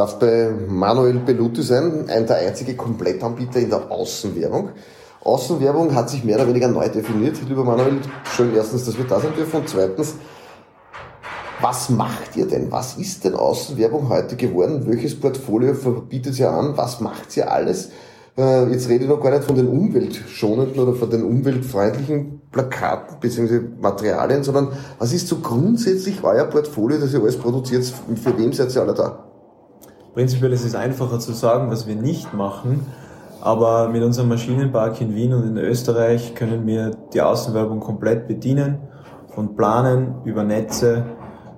darf bei Manuel Belluti sein, ein der einzige Komplettanbieter in der Außenwerbung. Außenwerbung hat sich mehr oder weniger neu definiert. Lieber Manuel, schön erstens, dass wir da sein dürfen und zweitens, was macht ihr denn? Was ist denn Außenwerbung heute geworden? Welches Portfolio verbietet ihr an? Was macht ihr alles? Äh, jetzt rede ich noch gar nicht von den umweltschonenden oder von den umweltfreundlichen Plakaten bzw. Materialien, sondern was ist so grundsätzlich euer Portfolio, das ihr alles produziert? Für wem seid ihr alle da? Prinzipiell ist es einfacher zu sagen, was wir nicht machen, aber mit unserem Maschinenpark in Wien und in Österreich können wir die Außenwerbung komplett bedienen, von Planen über Netze,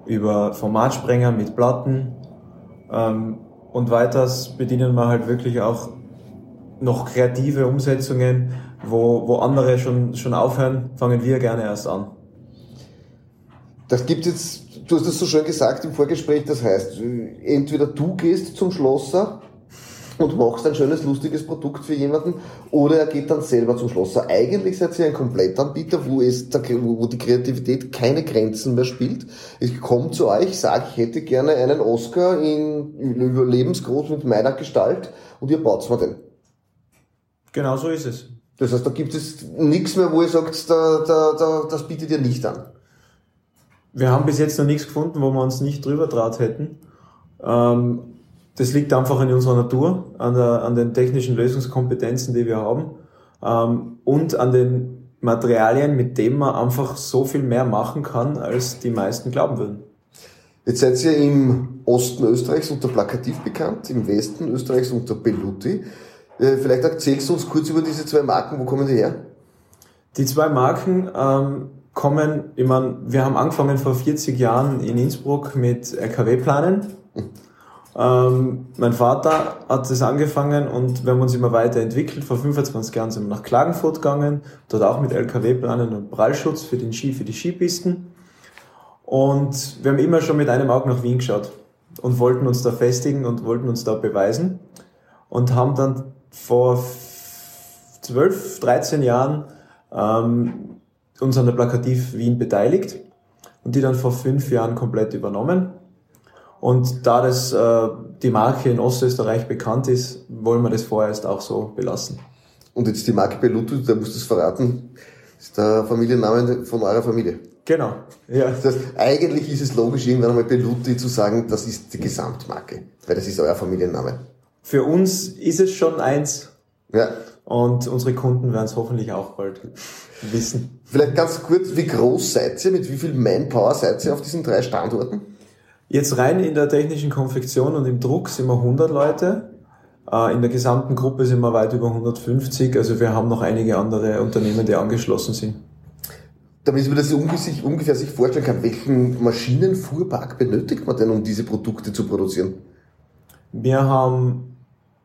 über Formatsprenger mit Platten ähm, und weiters bedienen wir halt wirklich auch noch kreative Umsetzungen, wo, wo andere schon, schon aufhören, fangen wir gerne erst an. Das gibt jetzt, du hast es so schön gesagt im Vorgespräch, das heißt, entweder du gehst zum Schlosser und machst ein schönes, lustiges Produkt für jemanden oder er geht dann selber zum Schlosser. Eigentlich seid ihr ein Komplettanbieter, wo, es, wo die Kreativität keine Grenzen mehr spielt. Ich komme zu euch, sage, ich hätte gerne einen Oscar in überlebensgroß mit meiner Gestalt und ihr baut mir den. Genau so ist es. Das heißt, da gibt es nichts mehr, wo ihr sagt, da, da, da, das bietet ihr nicht an. Wir haben bis jetzt noch nichts gefunden, wo wir uns nicht drüber draht hätten. Ähm, das liegt einfach in unserer Natur, an, der, an den technischen Lösungskompetenzen, die wir haben ähm, und an den Materialien, mit denen man einfach so viel mehr machen kann, als die meisten glauben würden. Jetzt seid ihr im Osten Österreichs unter Plakativ bekannt, im Westen Österreichs unter Belluti. Äh, vielleicht erzählst du uns kurz über diese zwei Marken, wo kommen die her? Die zwei Marken ähm, kommen, ich meine, wir haben angefangen vor 40 Jahren in Innsbruck mit RKW-Planen. Ähm, mein Vater hat das angefangen und wir haben uns immer weiterentwickelt. Vor 25 Jahren sind wir nach Klagenfurt gegangen, dort auch mit LKW-Planen und Prallschutz für den Ski, für die Skipisten. Und wir haben immer schon mit einem Auge nach Wien geschaut und wollten uns da festigen und wollten uns da beweisen und haben dann vor 12, 13 Jahren ähm, uns an der Plakativ Wien beteiligt und die dann vor fünf Jahren komplett übernommen. Und da das äh, die Marke in Ostösterreich bekannt ist, wollen wir das vorerst auch so belassen. Und jetzt die Marke Belutu, da musst du es verraten, ist der Familienname von eurer Familie. Genau. Ja. Das heißt, eigentlich ist es logisch, irgendwann einmal Beluti zu sagen, das ist die Gesamtmarke, weil das ist euer Familienname. Für uns ist es schon eins. Ja. Und unsere Kunden werden es hoffentlich auch bald wissen. Vielleicht ganz kurz, wie groß seid ihr? Mit wie viel Manpower seid ihr auf diesen drei Standorten? Jetzt rein in der technischen Konfektion und im Druck sind wir 100 Leute. Äh, in der gesamten Gruppe sind wir weit über 150. Also wir haben noch einige andere Unternehmen, die angeschlossen sind. Damit man das ungefähr, ungefähr sich vorstellen kann, welchen Maschinenfuhrpark benötigt man denn, um diese Produkte zu produzieren? Wir haben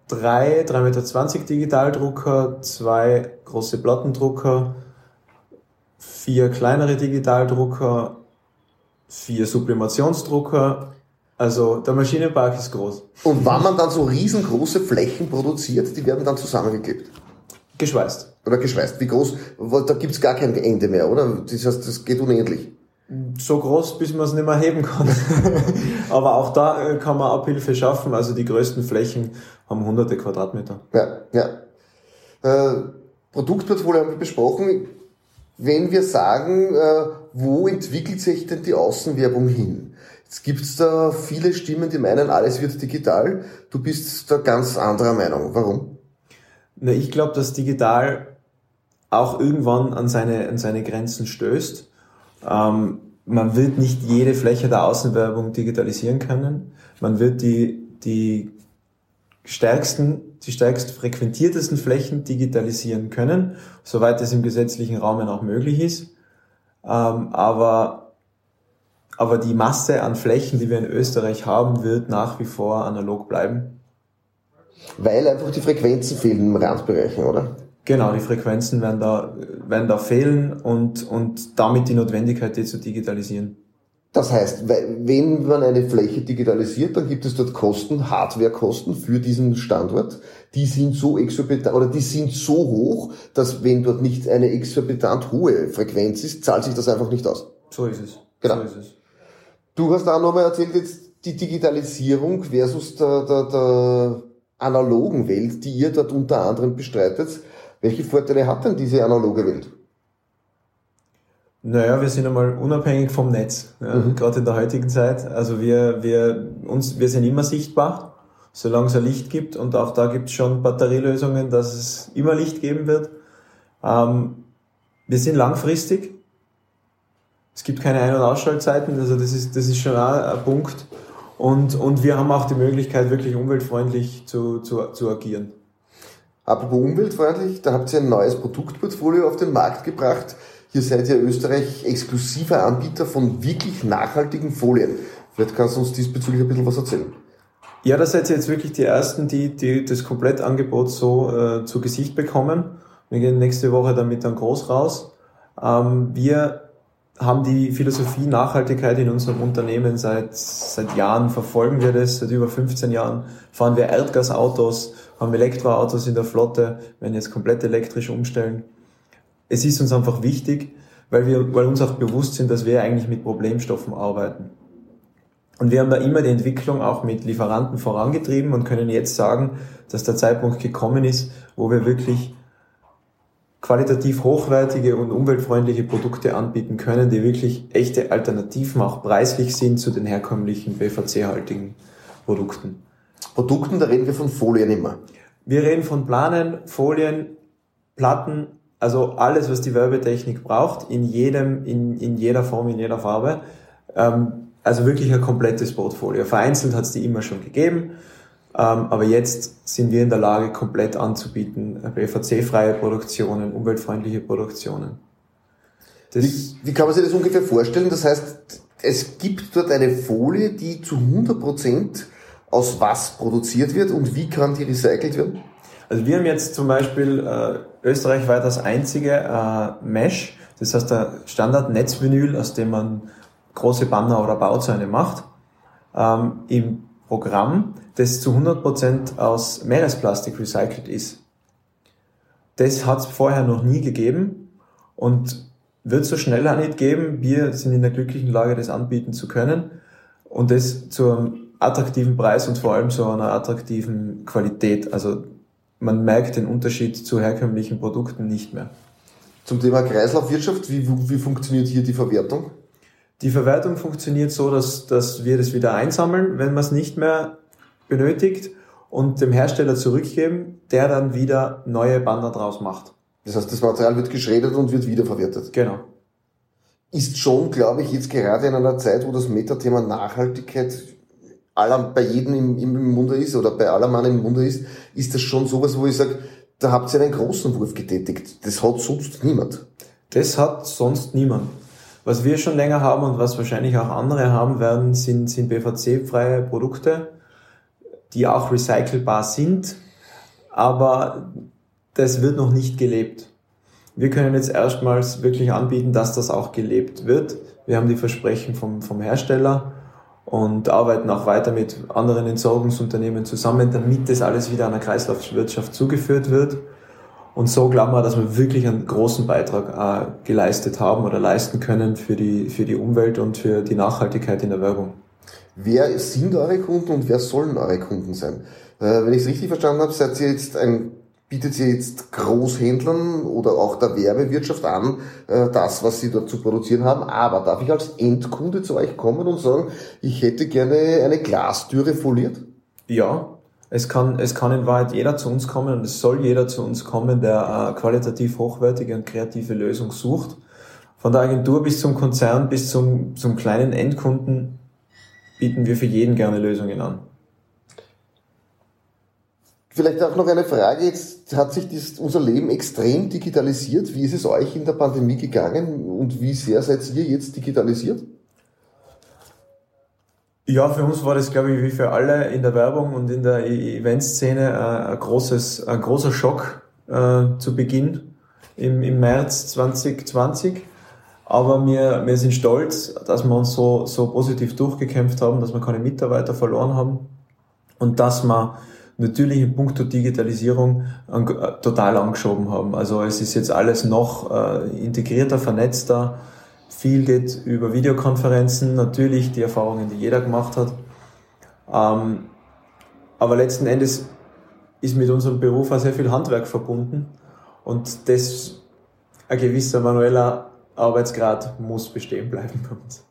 drei 3,20 Meter Digitaldrucker, zwei große Plattendrucker, vier kleinere Digitaldrucker, vier Sublimationsdrucker. Also der Maschinenpark ist groß. Und wenn man dann so riesengroße Flächen produziert, die werden dann zusammengeklebt? Geschweißt. Oder geschweißt. Wie groß? Da gibt's gar kein Ende mehr, oder? Das heißt, das geht unendlich. So groß, bis man es nicht mehr heben kann. Aber auch da äh, kann man Abhilfe schaffen. Also die größten Flächen haben hunderte Quadratmeter. Ja, ja. Äh, Produktportfolio haben wir besprochen. Wenn wir sagen, äh, wo entwickelt sich denn die Außenwerbung hin? Jetzt gibt's da viele Stimmen, die meinen, alles wird digital. Du bist da ganz anderer Meinung. Warum? Na, ich glaube, dass digital auch irgendwann an seine, an seine Grenzen stößt. Ähm, man wird nicht jede Fläche der Außenwerbung digitalisieren können. Man wird die, die stärksten, die stärkst frequentiertesten Flächen digitalisieren können, soweit es im gesetzlichen Rahmen auch möglich ist. Ähm, aber, aber die Masse an Flächen, die wir in Österreich haben, wird nach wie vor analog bleiben. Weil einfach die Frequenzen fehlen im Randbereichen, oder? Genau, die Frequenzen werden da, werden da fehlen und, und damit die Notwendigkeit, die zu digitalisieren. Das heißt, wenn man eine Fläche digitalisiert, dann gibt es dort Kosten, Hardwarekosten für diesen Standort. Die sind so exorbitant oder die sind so hoch, dass wenn dort nicht eine exorbitant hohe Frequenz ist, zahlt sich das einfach nicht aus. So ist es. Genau. So ist es. Du hast auch nochmal erzählt, jetzt die Digitalisierung versus der, der, der analogen Welt, die ihr dort unter anderem bestreitet. Welche Vorteile hat denn diese analoge Welt? Naja, wir sind einmal unabhängig vom Netz, ja, mhm. gerade in der heutigen Zeit. Also wir, wir, uns, wir sind immer sichtbar, solange es ein Licht gibt und auch da gibt es schon Batterielösungen, dass es immer Licht geben wird. Ähm, wir sind langfristig. Es gibt keine Ein- und Ausschaltzeiten, also das ist, das ist schon ein Punkt. Und, und wir haben auch die Möglichkeit, wirklich umweltfreundlich zu, zu, zu agieren. Apropos umweltfreundlich, da habt ihr ein neues Produktportfolio auf den Markt gebracht. Hier seid ihr Österreich exklusiver Anbieter von wirklich nachhaltigen Folien. Vielleicht kannst du uns diesbezüglich ein bisschen was erzählen. Ja, da seid ihr jetzt wirklich die Ersten, die, die das Komplettangebot so äh, zu Gesicht bekommen. Wir gehen nächste Woche damit dann groß raus. Ähm, wir haben die Philosophie Nachhaltigkeit in unserem Unternehmen seit, seit Jahren, verfolgen wir das, seit über 15 Jahren fahren wir Erdgasautos, haben Elektroautos in der Flotte, werden jetzt komplett elektrisch umstellen. Es ist uns einfach wichtig, weil wir, weil uns auch bewusst sind, dass wir eigentlich mit Problemstoffen arbeiten. Und wir haben da immer die Entwicklung auch mit Lieferanten vorangetrieben und können jetzt sagen, dass der Zeitpunkt gekommen ist, wo wir wirklich qualitativ hochwertige und umweltfreundliche Produkte anbieten können, die wirklich echte Alternativen auch preislich sind zu den herkömmlichen BVC-haltigen Produkten. Produkten, da reden wir von Folien immer. Wir reden von Planen, Folien, Platten, also alles, was die Werbetechnik braucht, in jedem, in, in jeder Form, in jeder Farbe. Ähm, also wirklich ein komplettes Portfolio. Vereinzelt hat es die immer schon gegeben. Ähm, aber jetzt sind wir in der Lage, komplett anzubieten, BVC-freie Produktionen, umweltfreundliche Produktionen. Wie, wie, kann man sich das ungefähr vorstellen? Das heißt, es gibt dort eine Folie, die zu 100 Prozent aus was produziert wird und wie kann die recycelt werden? Also wir haben jetzt zum Beispiel äh, österreichweit das einzige äh, Mesh, das heißt der Standard-Netzvinyl, aus dem man große Banner oder Bauzäune macht, ähm, im Programm, das zu 100% aus Meeresplastik recycelt ist. Das hat es vorher noch nie gegeben und wird so schnell auch nicht geben. Wir sind in der glücklichen Lage, das anbieten zu können und das zu einem attraktiven Preis und vor allem zu einer attraktiven Qualität. Also man merkt den Unterschied zu herkömmlichen Produkten nicht mehr. Zum Thema Kreislaufwirtschaft, wie, wie funktioniert hier die Verwertung? Die Verwertung funktioniert so, dass, dass wir das wieder einsammeln, wenn man es nicht mehr benötigt und dem Hersteller zurückgeben, der dann wieder neue Banner draus macht. Das heißt, das Material wird geschreddert und wird wiederverwertet. Genau. Ist schon, glaube ich, jetzt gerade in einer Zeit, wo das Metathema Nachhaltigkeit aller, bei jedem im, im Munde ist oder bei aller Mann im Munde ist, ist das schon sowas, wo ich sage, da habt ihr einen großen Wurf getätigt. Das hat sonst niemand. Das hat sonst niemand. Was wir schon länger haben und was wahrscheinlich auch andere haben werden, sind, sind BVC-freie Produkte, die auch recycelbar sind, aber das wird noch nicht gelebt. Wir können jetzt erstmals wirklich anbieten, dass das auch gelebt wird. Wir haben die Versprechen vom, vom Hersteller und arbeiten auch weiter mit anderen Entsorgungsunternehmen zusammen, damit das alles wieder einer Kreislaufwirtschaft zugeführt wird. Und so glauben wir, dass wir wirklich einen großen Beitrag äh, geleistet haben oder leisten können für die, für die Umwelt und für die Nachhaltigkeit in der Werbung. Wer sind eure Kunden und wer sollen eure Kunden sein? Äh, wenn ich es richtig verstanden habe, seid ihr jetzt ein, bietet ihr jetzt Großhändlern oder auch der Werbewirtschaft an, äh, das, was sie dort zu produzieren haben. Aber darf ich als Endkunde zu euch kommen und sagen, ich hätte gerne eine Glastüre foliert? Ja, es kann, es kann in Wahrheit jeder zu uns kommen und es soll jeder zu uns kommen, der eine qualitativ hochwertige und kreative Lösung sucht. Von der Agentur bis zum Konzern bis zum, zum kleinen Endkunden bieten wir für jeden gerne Lösungen an. Vielleicht auch noch eine Frage. Jetzt hat sich das, unser Leben extrem digitalisiert. Wie ist es euch in der Pandemie gegangen und wie sehr seid ihr jetzt digitalisiert? Ja, für uns war das, glaube ich, wie für alle in der Werbung und in der e- Eventszene äh, ein, großes, ein großer Schock äh, zu Beginn im, im März 2020. Aber wir, wir sind stolz, dass wir uns so, so positiv durchgekämpft haben, dass wir keine Mitarbeiter verloren haben und dass wir natürlich in puncto Digitalisierung äh, total angeschoben haben. Also es ist jetzt alles noch äh, integrierter, vernetzter, viel geht über Videokonferenzen, natürlich die Erfahrungen, die jeder gemacht hat. Ähm, aber letzten Endes ist mit unserem Beruf auch sehr viel Handwerk verbunden und das, ein gewisser manueller Arbeitsgrad muss bestehen bleiben bei uns.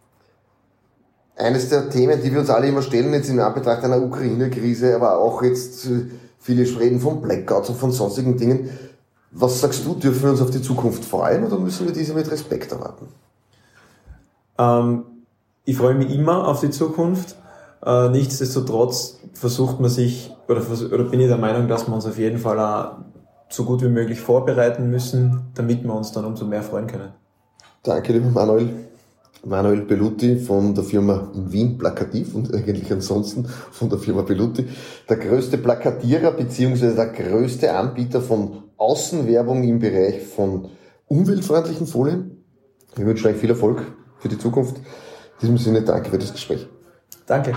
Eines der Themen, die wir uns alle immer stellen, jetzt in Anbetracht einer Ukraine-Krise, aber auch jetzt äh, viele reden von Blackouts und von sonstigen Dingen. Was sagst du, dürfen wir uns auf die Zukunft freuen oder müssen wir diese mit Respekt erwarten? Ähm, ich freue mich immer auf die Zukunft. Äh, nichtsdestotrotz versucht man sich, oder, oder bin ich der Meinung, dass wir uns auf jeden Fall auch so gut wie möglich vorbereiten müssen, damit wir uns dann umso mehr freuen können. Danke, lieber Manuel. Manuel Belluti von der Firma in Wien Plakativ und eigentlich ansonsten von der Firma Belluti. Der größte Plakatierer beziehungsweise der größte Anbieter von Außenwerbung im Bereich von umweltfreundlichen Folien. Ich wünsche euch viel Erfolg für die Zukunft. In diesem Sinne danke für das Gespräch. Danke.